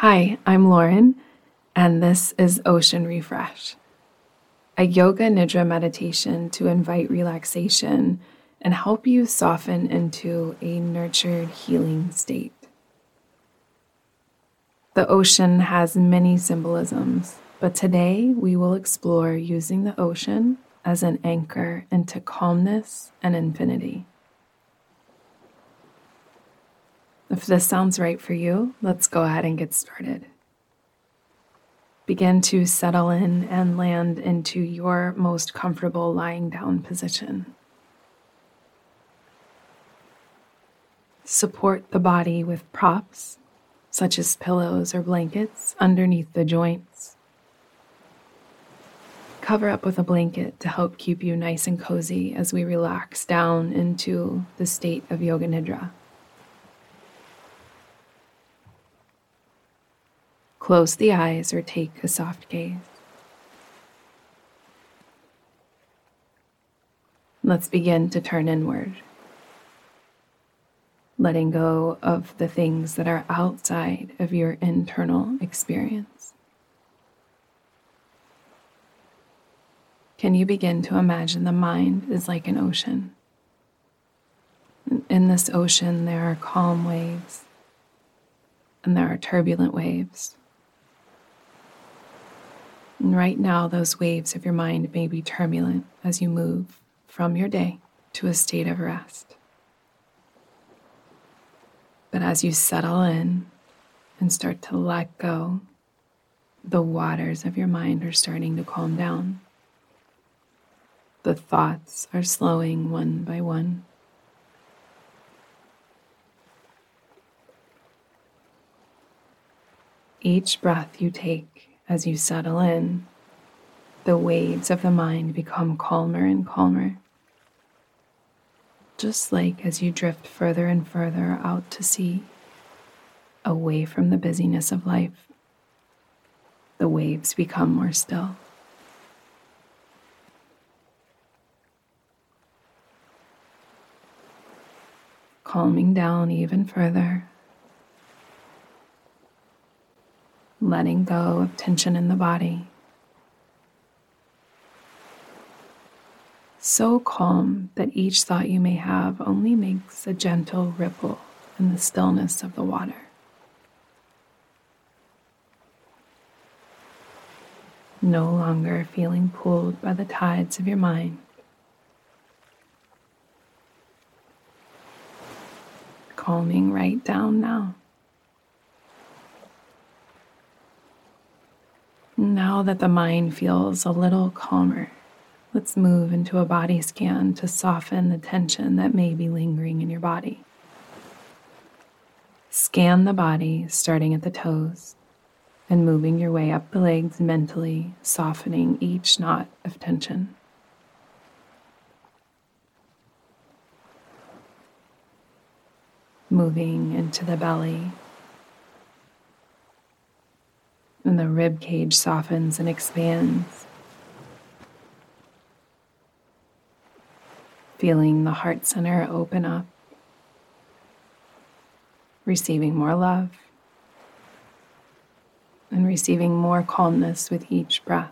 Hi, I'm Loren, and this is Ocean Refresh, a yoga nidra meditation to invite relaxation and help you soften into a nurtured, healing state. The ocean has many symbolisms, but today we will explore using the ocean as an anchor into calmness and infinity. If this sounds right for you, let's go ahead and get started. Begin to settle in and land into your most comfortable lying down position. Support the body with props, such as pillows or blankets, underneath the joints. Cover up with a blanket to help keep you nice and cozy as we relax down into the state of Yoga Nidra. Close the eyes or take a soft gaze. Let's begin to turn inward, letting go of the things that are outside of your internal experience. Can you begin to imagine the mind is like an ocean? In this ocean, there are calm waves and there are turbulent waves. And right now, those waves of your mind may be turbulent as you move from your day to a state of rest. But as you settle in and start to let go, the waters of your mind are starting to calm down. The thoughts are slowing one by one. Each breath you take as you settle in, the waves of the mind become calmer and calmer. Just like as you drift further and further out to sea, away from the busyness of life, the waves become more still. Calming down even further letting go of tension in the body. So calm that each thought you may have only makes a gentle ripple in the stillness of the water. No longer feeling pulled by the tides of your mind. Calming right down now. Now that the mind feels a little calmer, let's move into a body scan to soften the tension that may be lingering in your body. Scan the body starting at the toes and moving your way up the legs mentally, softening each knot of tension. Moving into the belly and the rib cage softens and expands. Feeling the heart center open up, receiving more love, and receiving more calmness with each breath.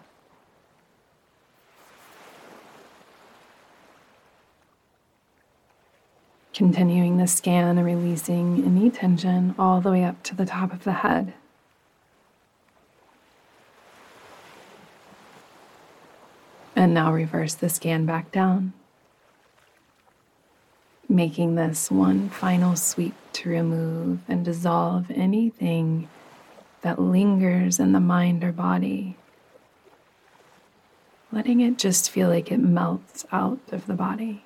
Continuing the scan and releasing any tension all the way up to the top of the head. And now reverse the scan back down, making this one final sweep to remove and dissolve anything that lingers in the mind or body. Letting it just feel like it melts out of the body.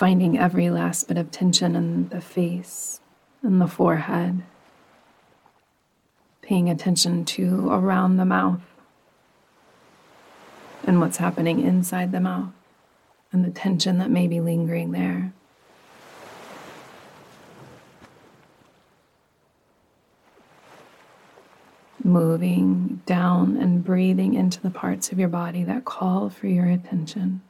Finding every last bit of tension in the face and the forehead, paying attention to around the mouth and what's happening inside the mouth and the tension that may be lingering there. Moving down and breathing into the parts of your body that call for your attention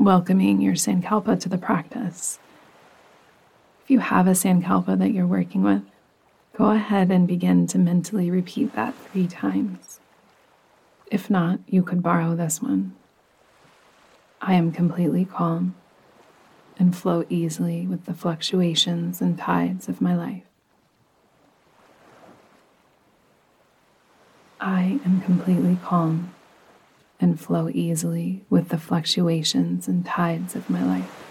welcoming your Sankalpa to the practice. If you have a Sankalpa that you're working with, go ahead and begin to mentally repeat that three times. If not, you could borrow this one. I am completely calm and flow easily with the fluctuations and tides of my life. I am completely calm and flow easily with the fluctuations and tides of my life.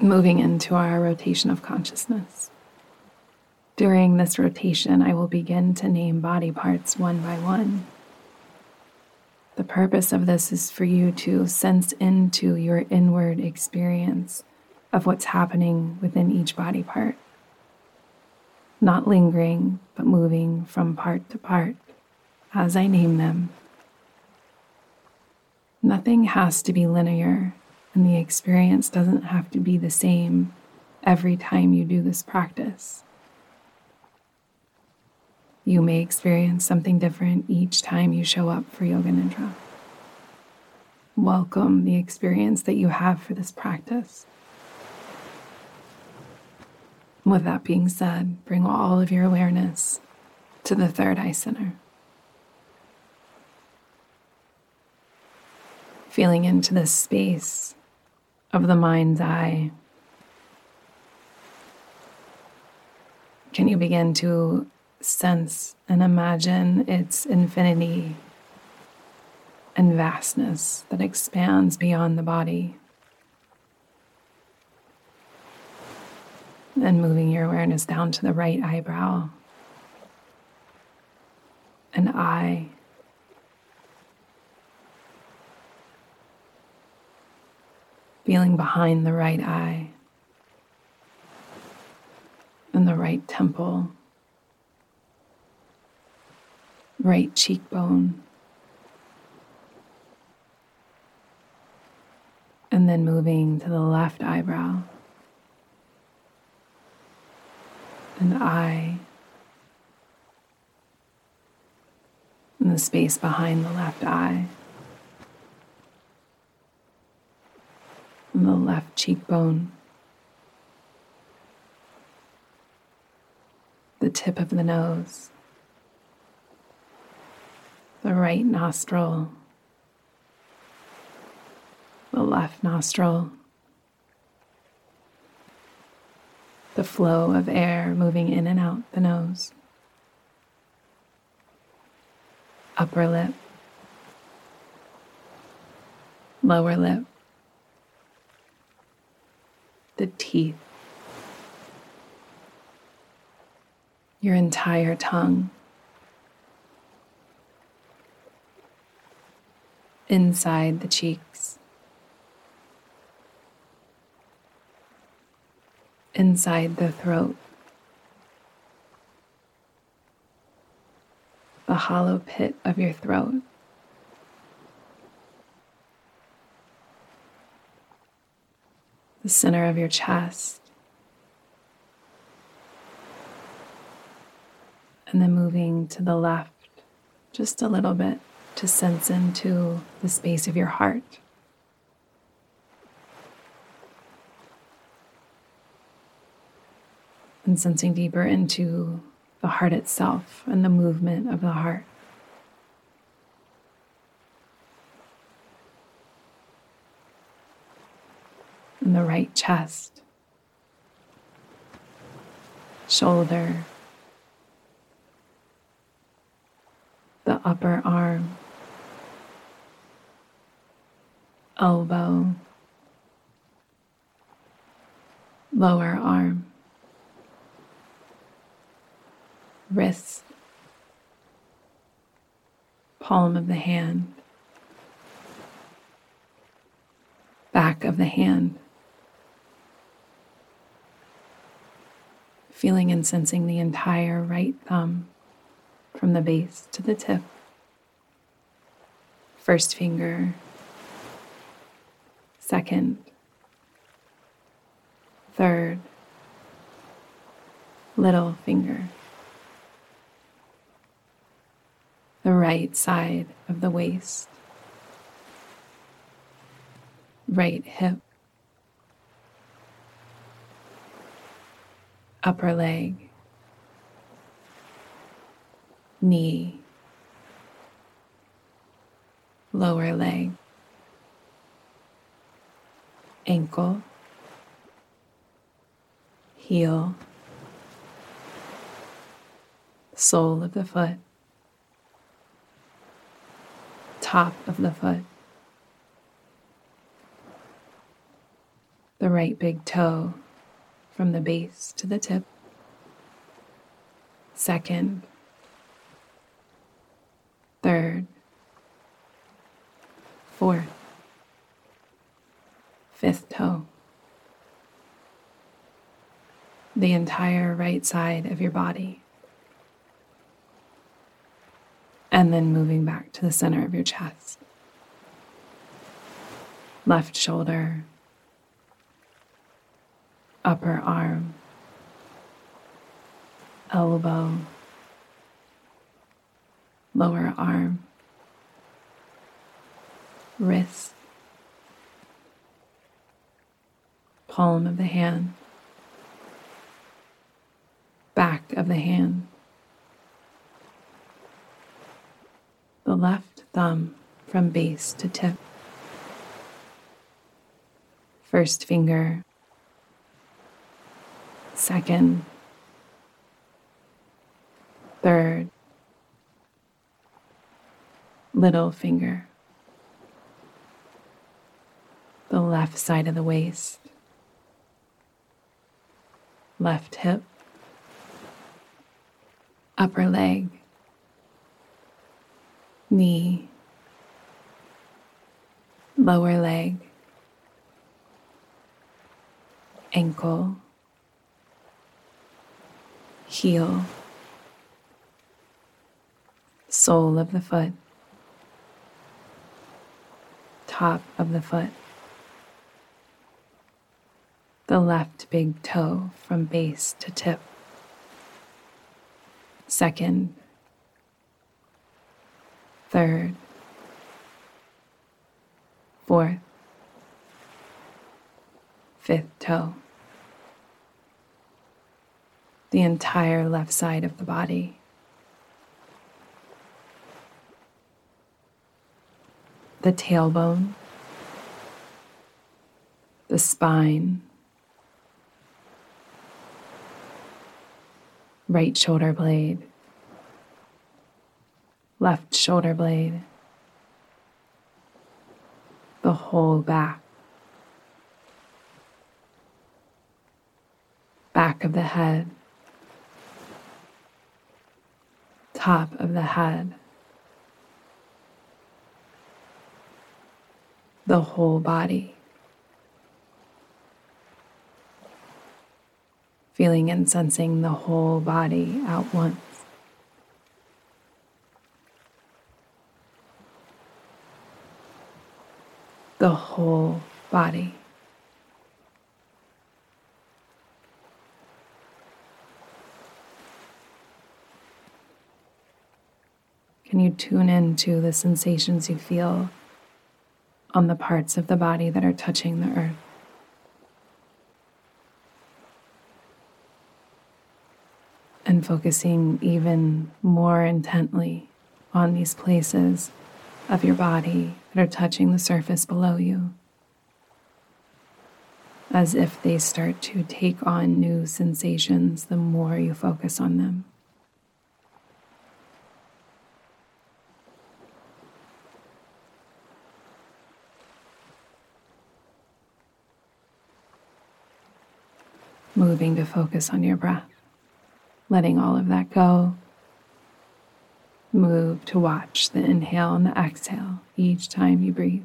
Moving into our rotation of consciousness. During this rotation, I will begin to name body parts one by one. The purpose of this is for you to sense into your inward experience of what's happening within each body part. Not lingering, but moving from part to part as I name them. Nothing has to be linear and the experience doesn't have to be the same every time you do this practice. You may experience something different each time you show up for Yoga Nidra. Welcome the experience that you have for this practice. With that being said, bring all of your awareness to the third eye center. Feeling into this space of the mind's eye. Can you begin to sense and imagine its infinity and vastness that expands beyond the body? And moving your awareness down to the right eyebrow, an eye feeling behind the right eye and the right temple, right cheekbone. And then moving to the left eyebrow, and eye, and the space behind the left eye. The left cheekbone, the tip of the nose, the right nostril, the left nostril, the flow of air moving in and out the nose, upper lip, lower lip the teeth, your entire tongue, inside the cheeks, inside the throat. The hollow pit of your throat. The center of your chest. And then moving to the left just a little bit to sense into the space of your heart. And sensing deeper into the heart itself and the movement of the heart. In the right chest, shoulder, the upper arm, elbow, lower arm, wrist, palm of the hand, back of the hand feeling and sensing the entire right thumb from the base to the tip. First finger, second, third, little finger. The right side of the waist, right hip, upper leg, knee, lower leg, ankle, heel, sole of the foot, top of the foot, the right big toe from the base to the tip. Second, third, fourth, fifth toe. The entire right side of your body. And then moving back to the center of your chest. Left shoulder, upper arm, elbow, lower arm, wrist, palm of the hand, back of the hand, the left thumb from base to tip, first finger second, third, little finger, the left side of the waist, left hip, upper leg, knee, lower leg, ankle heel, sole of the foot, top of the foot, the left big toe from base to tip, second, third, fourth, fifth toe the entire left side of the body. The tailbone, the spine, right shoulder blade, left shoulder blade, the whole back, back of the head. Top of the head, the whole body. Feeling and sensing the whole body at once. The whole body. You tune into the sensations you feel on the parts of the body that are touching the earth? And focusing even more intently on these places of your body that are touching the surface below you, as if they start to take on new sensations the more you focus on them. moving to focus on your breath, letting all of that go. Move to watch the inhale and the exhale each time you breathe.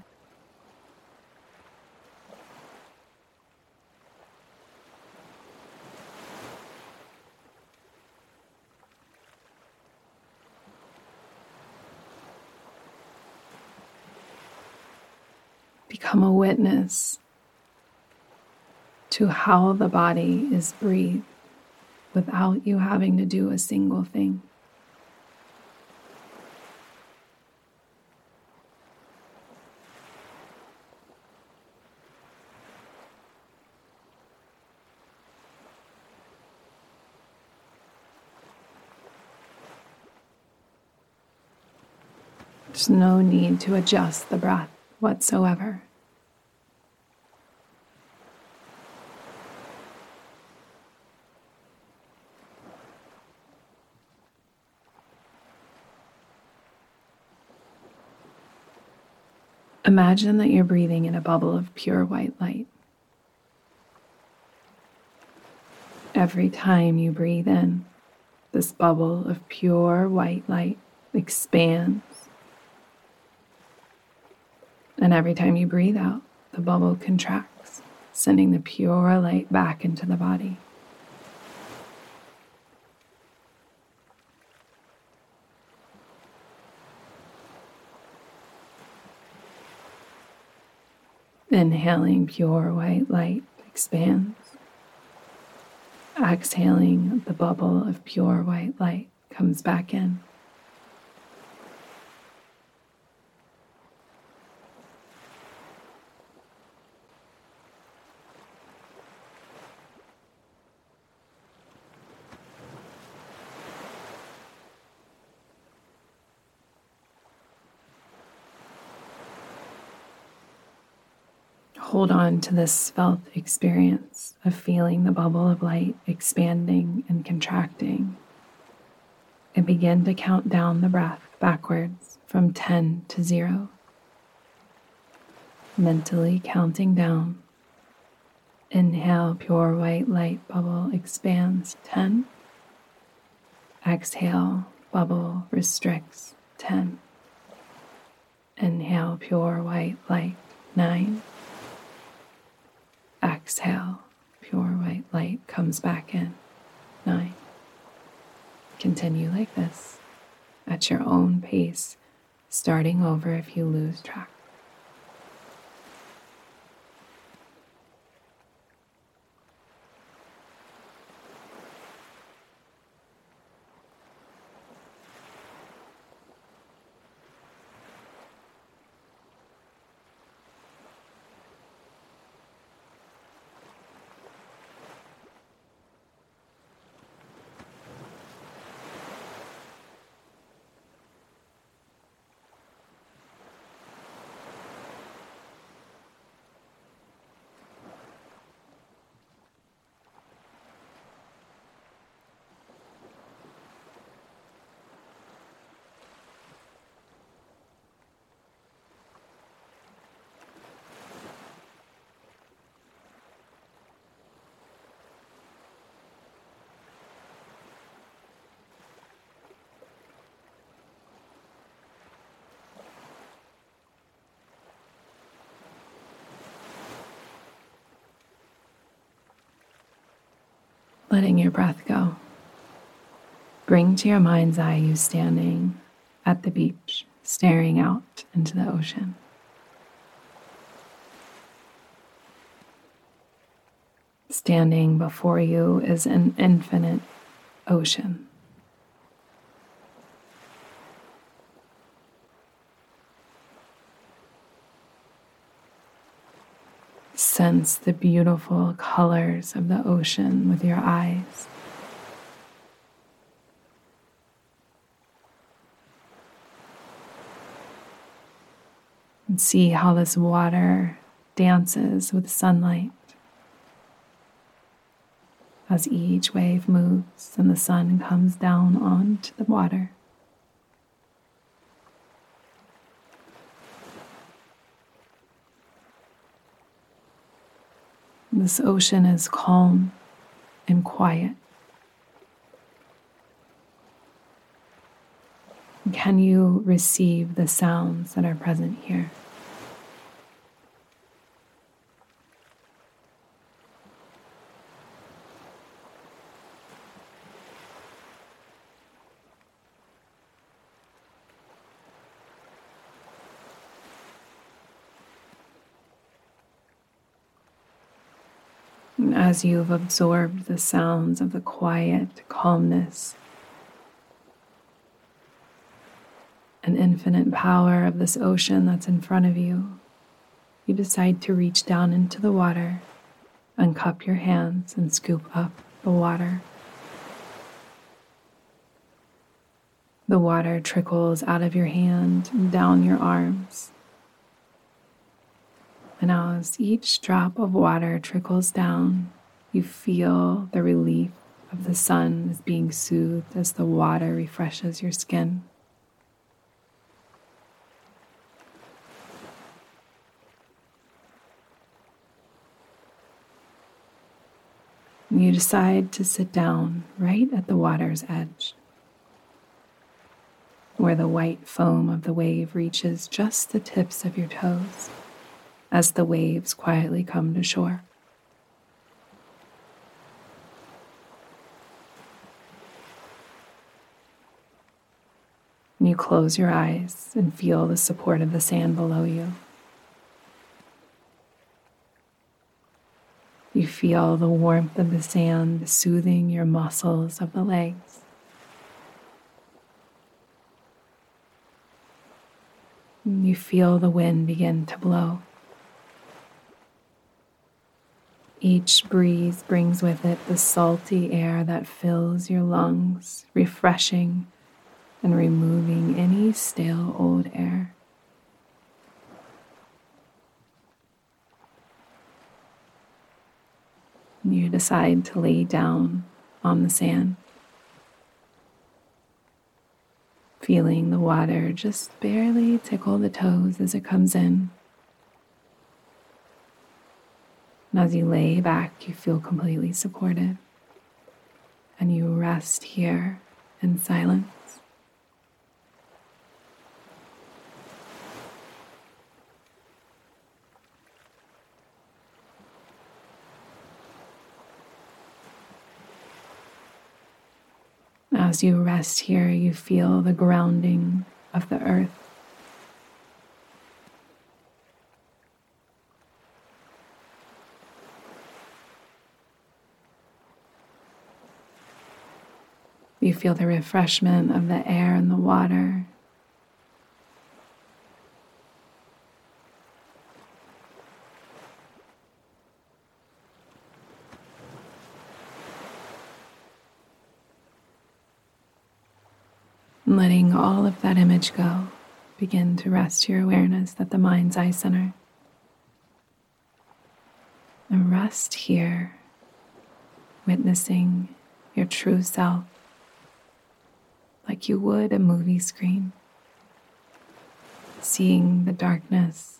Become a witness to how the body is breathed without you having to do a single thing. There's no need to adjust the breath whatsoever. Imagine that you're breathing in a bubble of pure white light. Every time you breathe in, this bubble of pure white light expands. And every time you breathe out, the bubble contracts, sending the pure light back into the body. Inhaling pure white light expands. Exhaling, the bubble of pure white light comes back in. Hold on to this felt experience of feeling the bubble of light expanding and contracting. And begin to count down the breath backwards from 10 to 0. Mentally counting down. Inhale, pure white light bubble expands 10. Exhale, bubble restricts 10. Inhale, pure white light 9. Exhale, pure white light comes back in. Nine. Continue like this at your own pace, starting over if you lose track. Letting your breath go. Bring to your mind's eye you standing at the beach, staring out into the ocean. Standing before you is an infinite ocean. Sense the beautiful colors of the ocean with your eyes. And see how this water dances with sunlight as each wave moves and the sun comes down onto the water. This ocean is calm and quiet. Can you receive the sounds that are present here? As you've absorbed the sounds of the quiet calmness and infinite power of this ocean that's in front of you, you decide to reach down into the water, uncup your hands, and scoop up the water. The water trickles out of your hand and down your arms. And as each drop of water trickles down, you feel the relief of the sun is being soothed as the water refreshes your skin. You decide to sit down right at the water's edge where the white foam of the wave reaches just the tips of your toes as the waves quietly come to shore. Close your eyes and feel the support of the sand below you. You feel the warmth of the sand soothing your muscles of the legs. You feel the wind begin to blow. Each breeze brings with it the salty air that fills your lungs, refreshing and removing any stale old air. You decide to lay down on the sand. feeling the water just barely tickle the toes as it comes in. And as you lay back, you feel completely supported and you rest here in silence. As you rest here, you feel the grounding of the earth. You feel the refreshment of the air and the water. All of that image go, begin to rest your awareness at the mind's eye center. And rest here, witnessing your true self like you would a movie screen, seeing the darkness.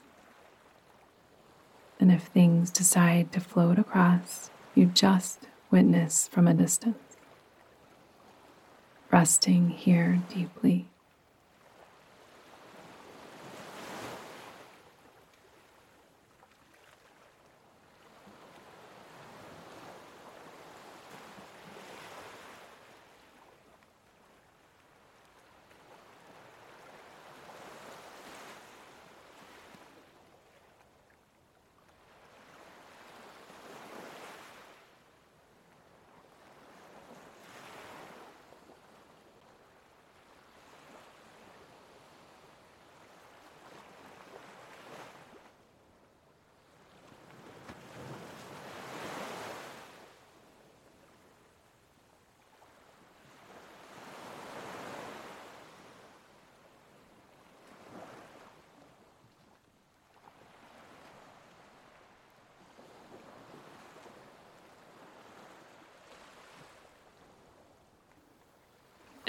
And if things decide to float across, you just witness from a distance resting here deeply.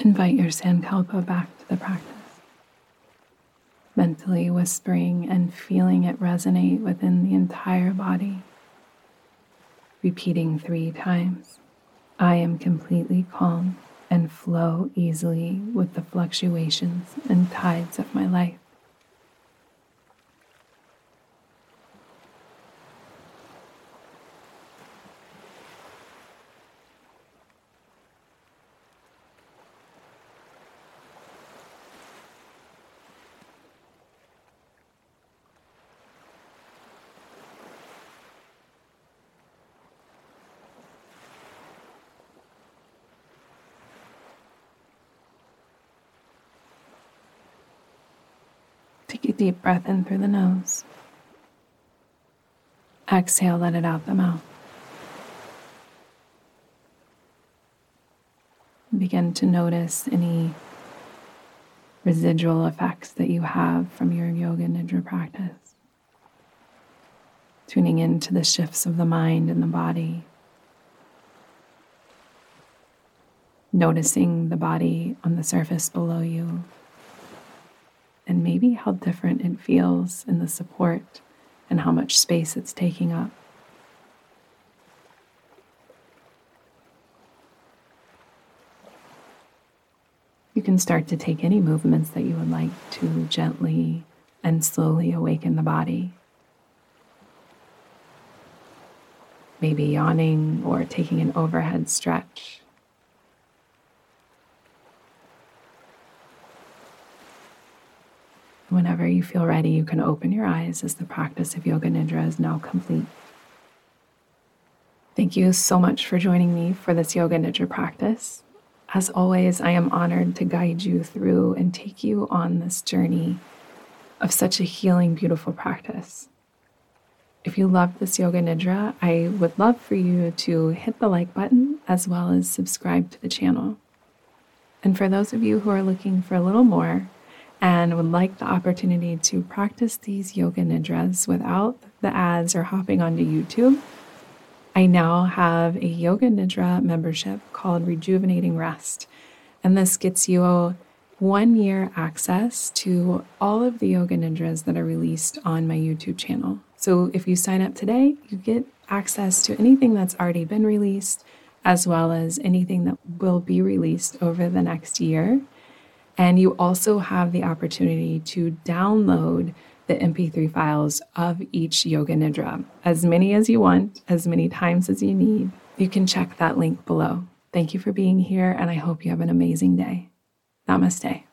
Invite your Sankalpa back to the practice, mentally whispering and feeling it resonate within the entire body. Repeating three times I am completely calm and flow easily with the fluctuations and tides of my life. Take a deep breath in through the nose. Exhale, let it out the mouth. Begin to notice any residual effects that you have from your yoga nidra practice. Tuning into the shifts of the mind and the body. Noticing the body on the surface below you. And maybe how different it feels in the support and how much space it's taking up. You can start to take any movements that you would like to gently and slowly awaken the body. Maybe yawning or taking an overhead stretch. Whenever you feel ready, you can open your eyes as the practice of Yoga Nidra is now complete. Thank you so much for joining me for this Yoga Nidra practice. As always, I am honored to guide you through and take you on this journey of such a healing, beautiful practice. If you love this Yoga Nidra, I would love for you to hit the like button as well as subscribe to the channel. And for those of you who are looking for a little more and would like the opportunity to practice these Yoga Nidras without the ads or hopping onto YouTube, I now have a Yoga Nidra membership called Rejuvenating Rest. And this gets you one year access to all of the Yoga Nidras that are released on my YouTube channel. So if you sign up today, you get access to anything that's already been released, as well as anything that will be released over the next year. And you also have the opportunity to download the MP3 files of each Yoga Nidra, as many as you want, as many times as you need. You can check that link below. Thank you for being here, and I hope you have an amazing day. Namaste.